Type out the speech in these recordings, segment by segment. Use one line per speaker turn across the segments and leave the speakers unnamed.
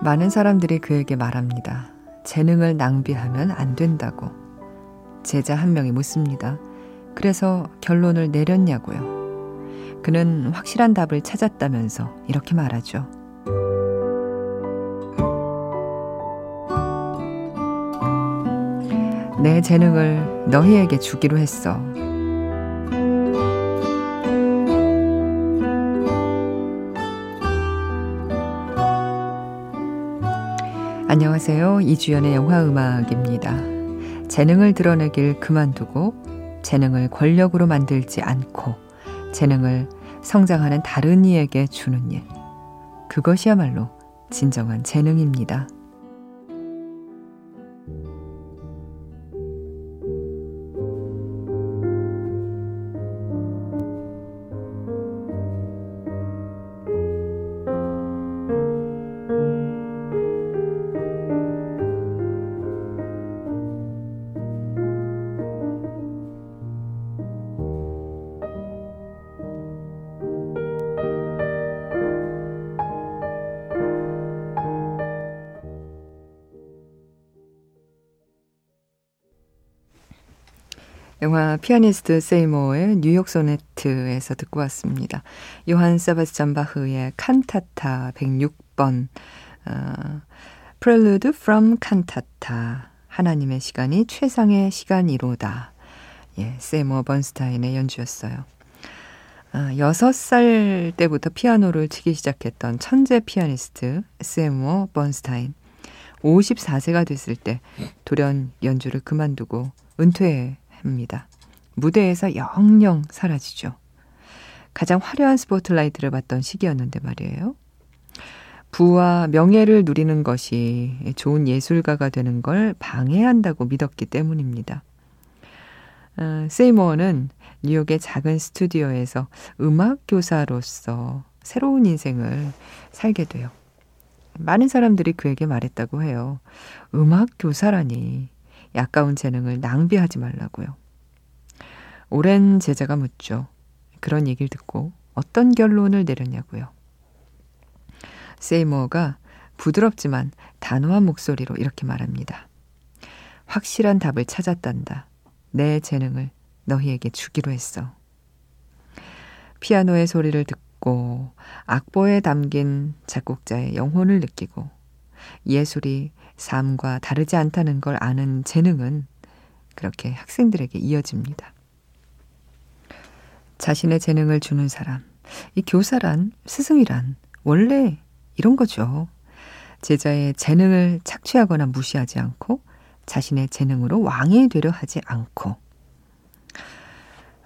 많은 사람들이 그에게 말합니다. 재능을 낭비하면 안 된다고. 제자 한 명이 묻습니다. 그래서 결론을 내렸냐고요. 그는 확실한 답을 찾았다면서 이렇게 말하죠. 내 재능을 너희에게 주기로 했어. 안녕하세요. 이주연의 영화 음악입니다. 재능을 드러내길 그만두고 재능을 권력으로 만들지 않고 재능을 성장하는 다른 이에게 주는 일. 그것이야말로 진정한 재능입니다. 영화 피아니스트 세이모의 뉴욕 소네트에서 듣고 왔습니다. 요한 세바스찬 바흐의 칸타타 106번 어, Prelude from 칸타타 하나님의 시간이 최상의 시간이로다. 예, 세이모 번스타인의 연주였어요. 어, 6살 때부터 피아노를 치기 시작했던 천재 피아니스트 세이모 번스타인. 54세가 됐을 때 돌연 연주를 그만두고 은퇴 합니다. 무대에서 영영 사라지죠. 가장 화려한 스포트라이트를 받던 시기였는데 말이에요. 부와 명예를 누리는 것이 좋은 예술가가 되는 걸 방해한다고 믿었기 때문입니다. 어, 세이머는 뉴욕의 작은 스튜디오에서 음악 교사로서 새로운 인생을 살게 돼요. 많은 사람들이 그에게 말했다고 해요. 음악 교사라니 아까운 재능을 낭비하지 말라고요. 오랜 제자가 묻죠. 그런 얘기를 듣고 어떤 결론을 내렸냐고요. 세이머가 부드럽지만 단호한 목소리로 이렇게 말합니다. 확실한 답을 찾았단다. 내 재능을 너희에게 주기로 했어. 피아노의 소리를 듣고 악보에 담긴 작곡자의 영혼을 느끼고 예술이 삶과 다르지 않다는 걸 아는 재능은 그렇게 학생들에게 이어집니다. 자신의 재능을 주는 사람, 이 교사란, 스승이란 원래 이런 거죠. 제자의 재능을 착취하거나 무시하지 않고 자신의 재능으로 왕이 되려 하지 않고.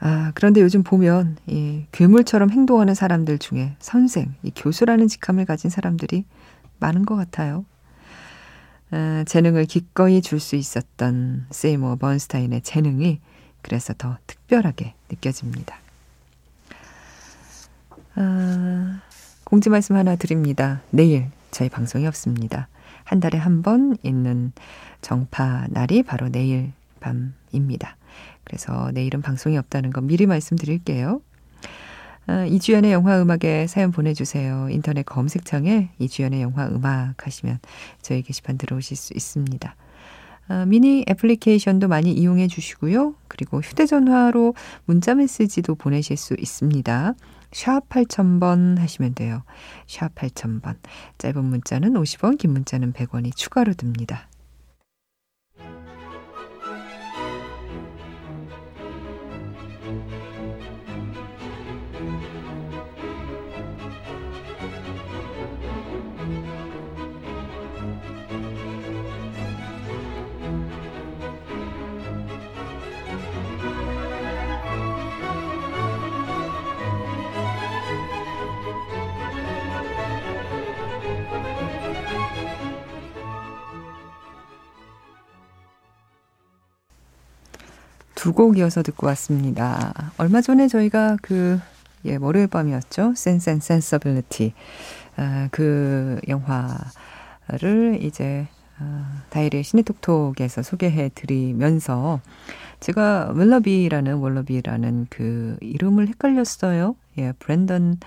아, 그런데 요즘 보면 이 괴물처럼 행동하는 사람들 중에 선생, 이 교수라는 직함을 가진 사람들이 많은 것 같아요. 아, 재능을 기꺼이 줄 수 있었던 세이모 번스타인의 재능이 그래서 더 특별하게 느껴집니다. 아, 공지 말씀 하나 드립니다. 내일 저희 방송이 없습니다. 한 달에 한 번 있는 정파 날이 바로 내일 밤입니다. 그래서 내일은 방송이 없다는 거 미리 말씀드릴게요. 아, 이주연의 영화 음악에 사연 보내주세요. 인터넷 검색창에 이주연의 영화 음악 하시면 저희 게시판 들어오실 수 있습니다. 아, 미니 애플리케이션도 많이 이용해 주시고요. 그리고 휴대전화로 문자 메시지도 보내실 수 있습니다. 샵 8000번 하시면 돼요. 샵 8000번. 짧은 문자는 50원, 긴 문자는 100원이 추가로 듭니다. 두 곡 이어서 듣고 왔습니다. 얼마 전에 저희가 그, 예, 월요일 밤이었죠. Sense and Sensibility. 아, 그 영화를 이제 어, 다이리의 시네톡톡에서 소개해 드리면서 제가 웰러비라는 월러비라는 그 이름을 헷갈렸어요. 예, 브랜던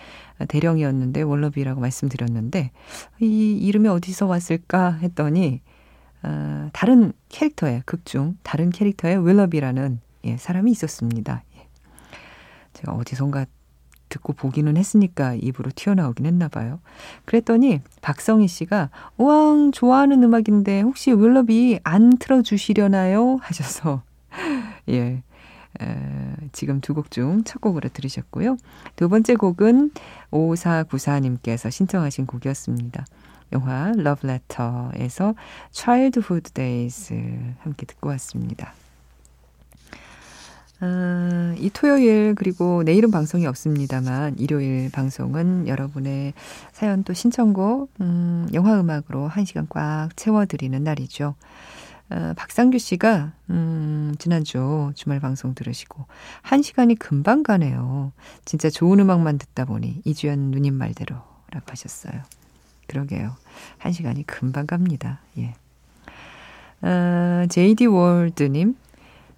대령이었는데 월러비라고 말씀드렸는데 이 이름이 어디서 왔을까 했더니 어, 다른 캐릭터의 극중 다른 캐릭터의 웰러비라는 예, 사람이 있었습니다. 예. 제가 어디선가 듣고 보기는 했으니까 입으로 튀어나오긴 했나 봐요. 그랬더니 박성희 씨가 우왕 좋아하는 음악인데 혹시 윌러비 안 틀어주시려나요? 하셔서 예. 에, 지금 두 곡 중 첫 곡으로 들으셨고요. 두 번째 곡은 5494님께서 신청하신 곡이었습니다. 영화 Letter에서 Childhood Days 함께 듣고 왔습니다. 아, 이 토요일 그리고 내일은 방송이 없습니다만 일요일 방송은 여러분의 사연 또 신청곡 음, 영화 음악으로 한 시간 꽉 채워드리는 날이죠. 어, 박상규 씨가 음, 지난주 주말 방송 들으시고 한 시간이 금방 가네요. 진짜 좋은 음악만 듣다 보니 이주연 누님 말대로라고 하셨어요. 그러게요. 한 시간이 금방 갑니다. 예. 어, JD 월드님,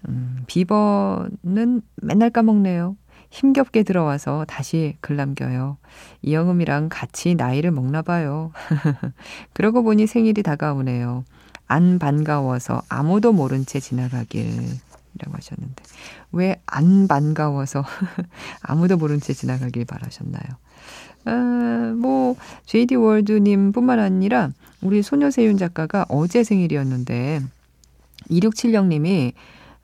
음, 비버는 맨날 까먹네요. 힘겹게 들어와서 다시 글 남겨요. 이영음이랑 같이 나이를 먹나 봐요. 그러고 보니 생일이 다가오네요. 안 반가워서 아무도 모른 채 지나가길. 이라고 하셨는데, 왜 안 반가워서 아무도 모른 채 지나가길 바라셨나요? 아, 뭐, JD 월드님 뿐만 아니라 우리 소녀세윤 작가가 어제 생일이었는데, 2670님이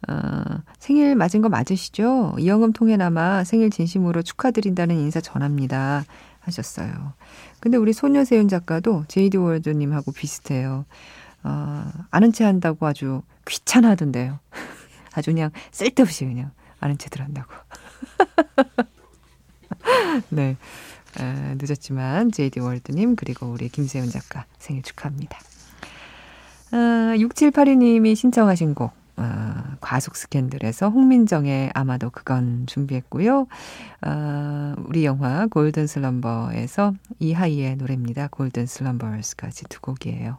어, 생일 맞은 거 맞으시죠? 이영음 통해나마 생일 진심으로 축하드린다는 인사 전합니다. 하셨어요. 근데 우리 소녀세윤 작가도 제이디 월드님하고 비슷해요. 어, 아는 체 한다고 아주 귀찮아하던데요. 아주 그냥 쓸데없이 그냥 아는 체들 한다고. 네. 에, 늦었지만 제이디 월드님 그리고 우리 김세윤 작가 생일 축하합니다. 아, 6782님이 신청하신 곡 어, 과속 스캔들에서 홍민정의 아마도 그건 준비했고요. 어, 우리 영화 골든 슬럼버에서 이하이의 노래입니다. 골든 슬럼버스까지 두 곡이에요.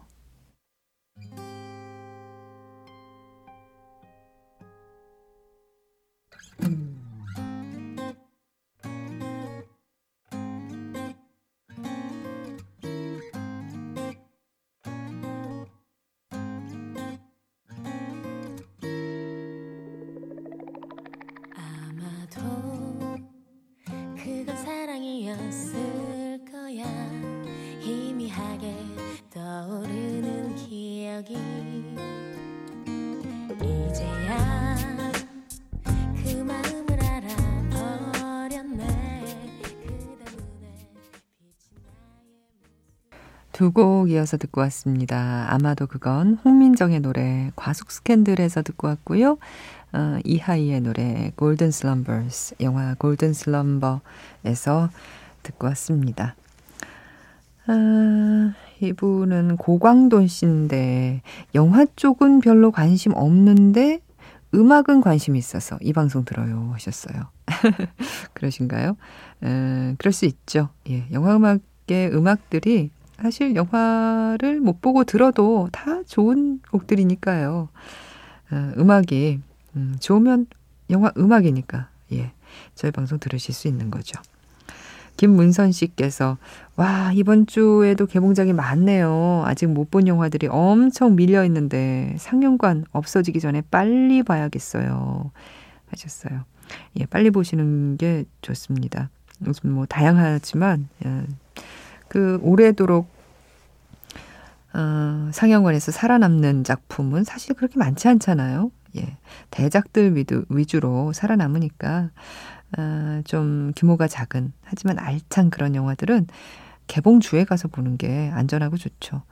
두곡 이어서 듣고 왔습니다. 아마도 그건 홍민정의 노래 과속 스캔들에서 듣고 왔고요. 어, 이하이의 노래 골든 슬럼버스 영화 골든 슬럼버에서 듣고 왔습니다. 아, 이분은 고광돈 씨인데 영화 쪽은 별로 관심 없는데 음악은 관심이 있어서 이 방송 들어요 하셨어요. 그러신가요? 에, 그럴 수 있죠. 예, 영화 음악의 음악들이 사실 영화를 못 보고 들어도 다 좋은 곡들이니까요. 어, 음악이 음, 좋으면 영화 음악이니까 예 저희 방송 들으실 수 있는 거죠. 김문선 씨께서 와 이번 주에도 개봉작이 많네요. 아직 못 본 영화들이 엄청 밀려 있는데 상영관 없어지기 전에 빨리 봐야겠어요. 하셨어요. 예, 빨리 보시는 게 좋습니다. 요즘 뭐 다양하지만 예, 그 오래도록 어, 상영관에서 살아남는 작품은 사실 그렇게 많지 않잖아요. 예. 대작들 위주, 위주로 살아남으니까 어, 좀 규모가 작은 하지만 알찬 그런 영화들은 개봉 주에 가서 보는 게 안전하고 좋죠.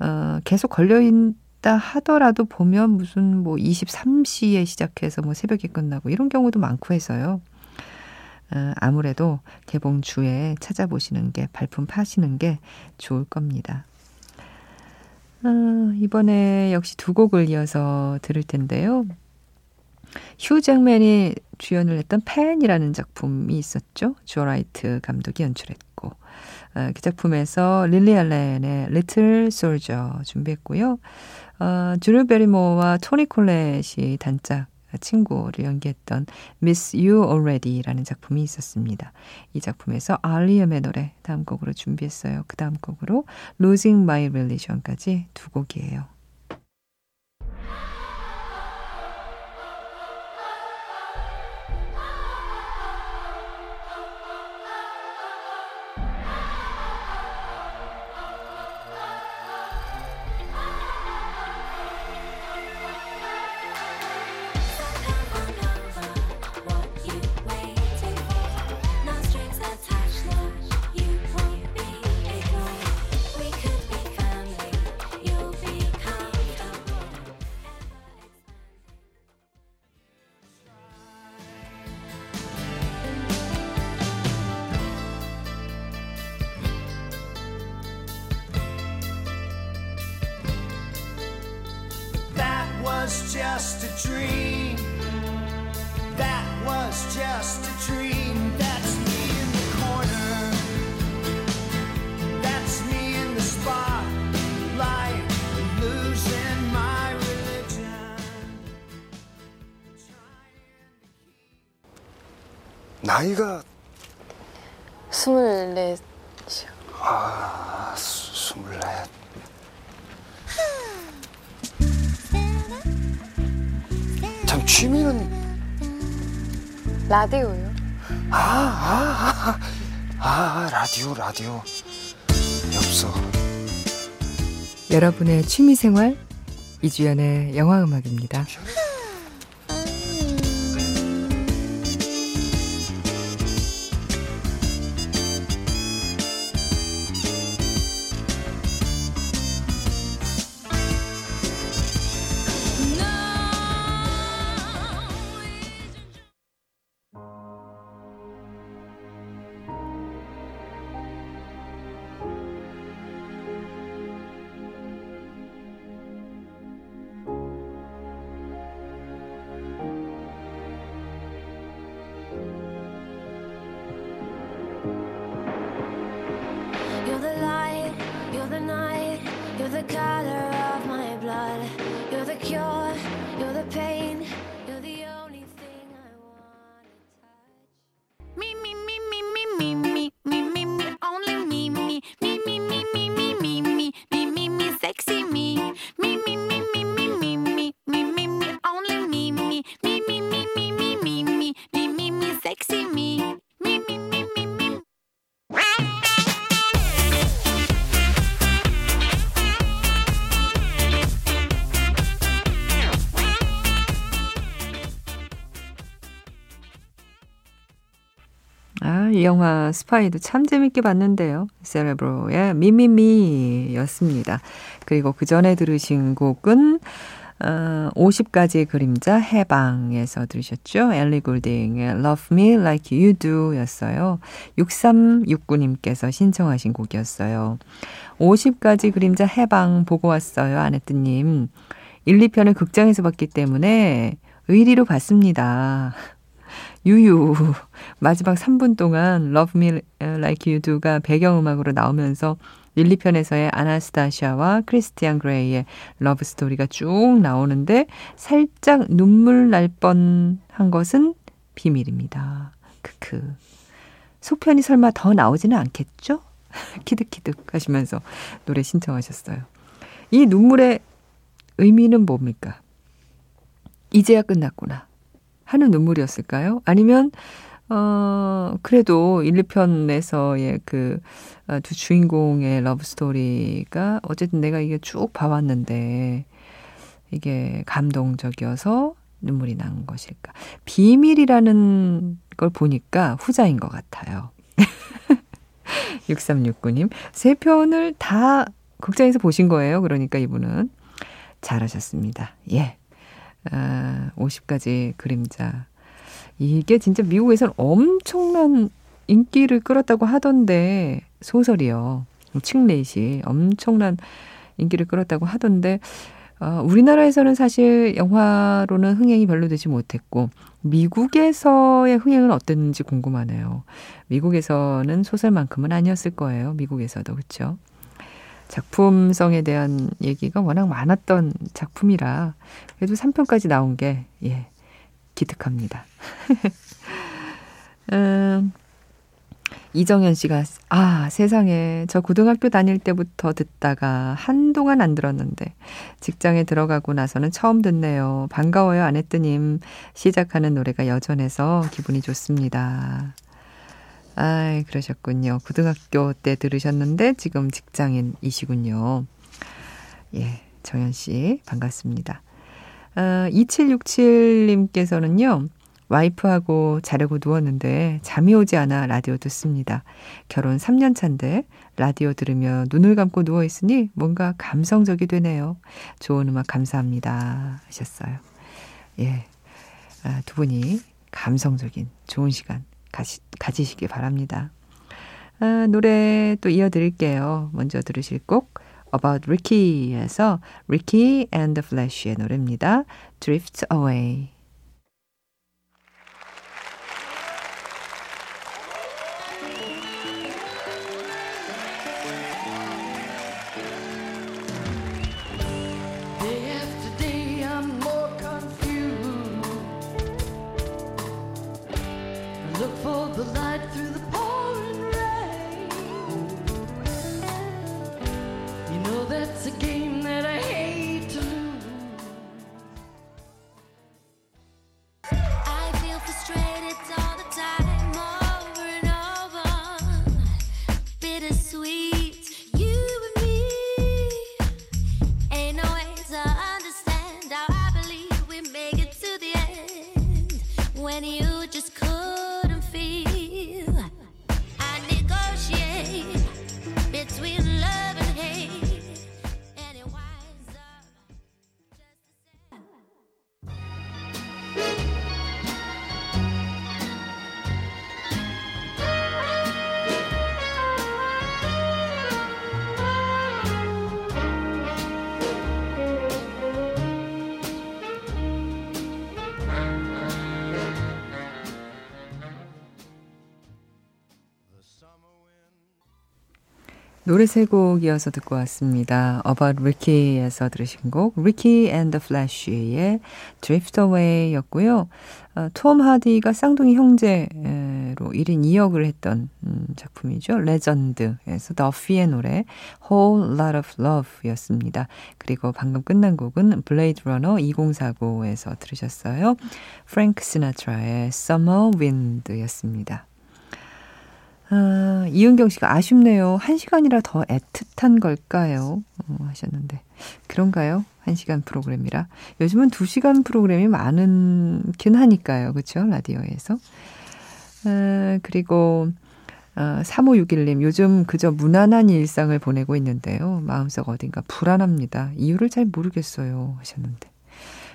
어, 계속 걸려 있다 하더라도 보면 무슨 뭐 23시에 시작해서 뭐 새벽에 끝나고 이런 경우도 많고 해서요. 어, 아무래도 개봉 주에 찾아보시는 게 발품 파시는 게 좋을 겁니다. 어, 이번에 역시 두 곡을 이어서 들을 텐데요. 휴 잭맨이 주연을 했던 팬이라는 작품이 있었죠. 주어라이트 감독이 연출했고 어, 그 작품에서 릴리 알렌의 Little Soldier 준비했고요. 어, 주루 베리모와 토니 콜렛이 단짝 친구를 연기했던 Miss You Already라는 작품이 있었습니다. 이 작품에서 알리엄의 노래 다음 곡으로 준비했어요. 그 다음 곡으로 Losing My Religion까지 두 곡이에요.
나이가
스물넷
아 스- 스물넷 참 취미는
라디오요.
아 라디오 라디오 엽서
여러분의 취미생활 이주연의 영화음악입니다. 영화 스파이도 참 재밌게 봤는데요. 세레브로의 미미미였습니다. 그리고 그 전에 들으신 곡은 어, 50가지 그림자 해방에서 들으셨죠? 엘리 골딩의 Love Me Like You Do 였어요. 6369님께서 신청하신 곡이었어요. 50가지 그림자 해방 보고 왔어요, 아내뜨님. 1, 2편을 극장에서 봤기 때문에 의리로 봤습니다. 유유. 마지막 3분 동안 Love Me Like You Do가 배경음악으로 나오면서 1, 2편에서의 아나스타샤와 크리스티안 그레이의 러브 스토리가 쭉 나오는데 살짝 눈물 날 뻔한 것은 비밀입니다. 크크. 속편이 설마 더 나오지는 않겠죠? 키득키득 하시면서 노래 신청하셨어요. 이 눈물의 의미는 뭡니까? 이제야 끝났구나. 하는 눈물이었을까요? 아니면 어 그래도 1, 2편에서의 그 두 주인공의 러브 스토리가 어쨌든 내가 이게 쭉 봐왔는데 이게 감동적이어서 눈물이 난 것일까? 비밀이라는 걸 보니까 후자인 것 같아요. 6369님. 세 편을 다 극장에서 보신 거예요. 그러니까 이분은 잘하셨습니다. 예. 아, 50가지 그림자. 이게 진짜 미국에서는 엄청난 인기를 끌었다고 하던데, 소설이요. 칙레이시 엄청난 인기를 끌었다고 하던데, 어, 우리나라에서는 사실 영화로는 흥행이 별로 되지 못했고 미국에서의 흥행은 어땠는지 궁금하네요. 미국에서는 소설만큼은 아니었을 거예요. 미국에서도 그렇죠. 작품성에 대한 얘기가 워낙 많았던 작품이라 그래도 3편까지 나온 게 예, 기특합니다. 음, 이정현 씨가 아 세상에 저 고등학교 다닐 때부터 듣다가 한동안 안 들었는데 직장에 들어가고 나서는 처음 듣네요. 반가워요 아내뜨님 시작하는 노래가 여전해서 기분이 좋습니다. 아 그러셨군요. 고등학교 때 들으셨는데 지금 직장인이시군요. 예, 정현 씨 반갑습니다. 어, 2767님께서는요. 와이프하고 자려고 누웠는데 잠이 오지 않아 라디오 듣습니다. 결혼 3년 차인데 라디오 들으며 눈을 감고 누워 있으니 뭔가 감성적이 되네요. 좋은 음악 감사합니다. 하셨어요. 예. 아, 두 분이 감성적인 좋은 시간 가시, 가지시길 바랍니다. 아, 노래 또 이어드릴게요. 먼저 들으실 곡 About Ricky에서 Ricky and the Flash의 노래입니다. Drift Away. 노래 세 곡 이어서 듣고 왔습니다. About Ricky에서 들으신 곡 Ricky and the Flash의 Drift Away 였고요. 어, 톰 하디가 쌍둥이 형제로 1인 2역을 했던 음, 작품이죠. Legend에서 더피의 노래 Whole Lot of Love 였습니다. 그리고 방금 끝난 곡은 Blade Runner 2049에서 들으셨어요. 프랭크 시나트라의 Summer Wind 였습니다. 아, 이은경 씨가 아쉽네요. 한 시간이라 더 애틋한 걸까요? 어, 하셨는데. 그런가요? 한 시간 프로그램이라. 요즘은 두 시간 프로그램이 많긴 하니까요. 그쵸? 라디오에서. 아, 그리고, 어, 3561님, 요즘 그저 무난한 일상을 보내고 있는데요. 마음속 어딘가 불안합니다. 이유를 잘 모르겠어요. 하셨는데.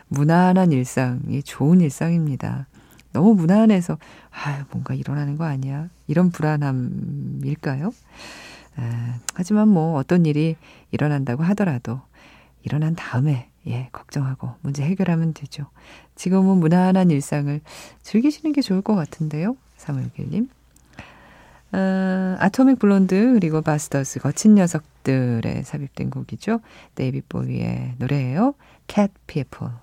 무난한 일상이 좋은 일상입니다. 너무 무난해서 아유 뭔가 일어나는 거 아니야 이런 불안함일까요? 아, 하지만 뭐 어떤 일이 일어난다고 하더라도 일어난 다음에 예 걱정하고 문제 해결하면 되죠. 지금은 무난한 일상을 즐기시는 게 좋을 것 같은데요. 351님. 아, Atomic Blonde 그리고 Basterds 거친 녀석들에 삽입된 곡이죠. 데이빗 보위의 노래예요. Cat People.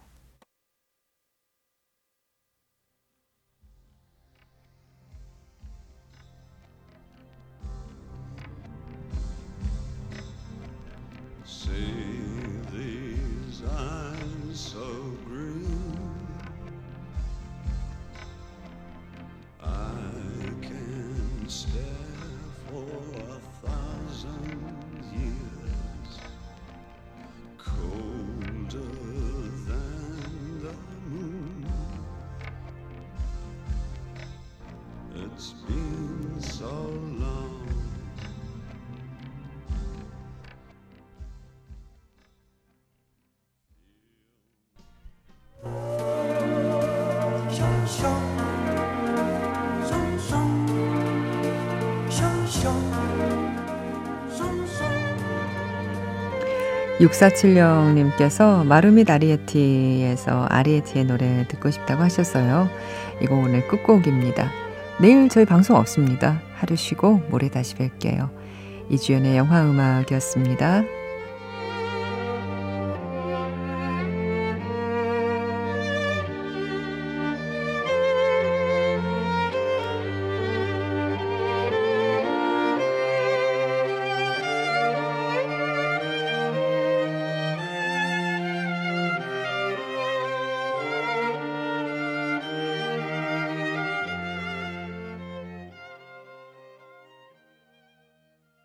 6470님께서 마루미 아리에티에서 아리에티의 노래 듣고 싶다고 하셨어요. 이거 오늘 끝곡입니다. 내일 저희 방송 없습니다. 하루 쉬고 모레 다시 뵐게요. 이주연의 영화음악이었습니다.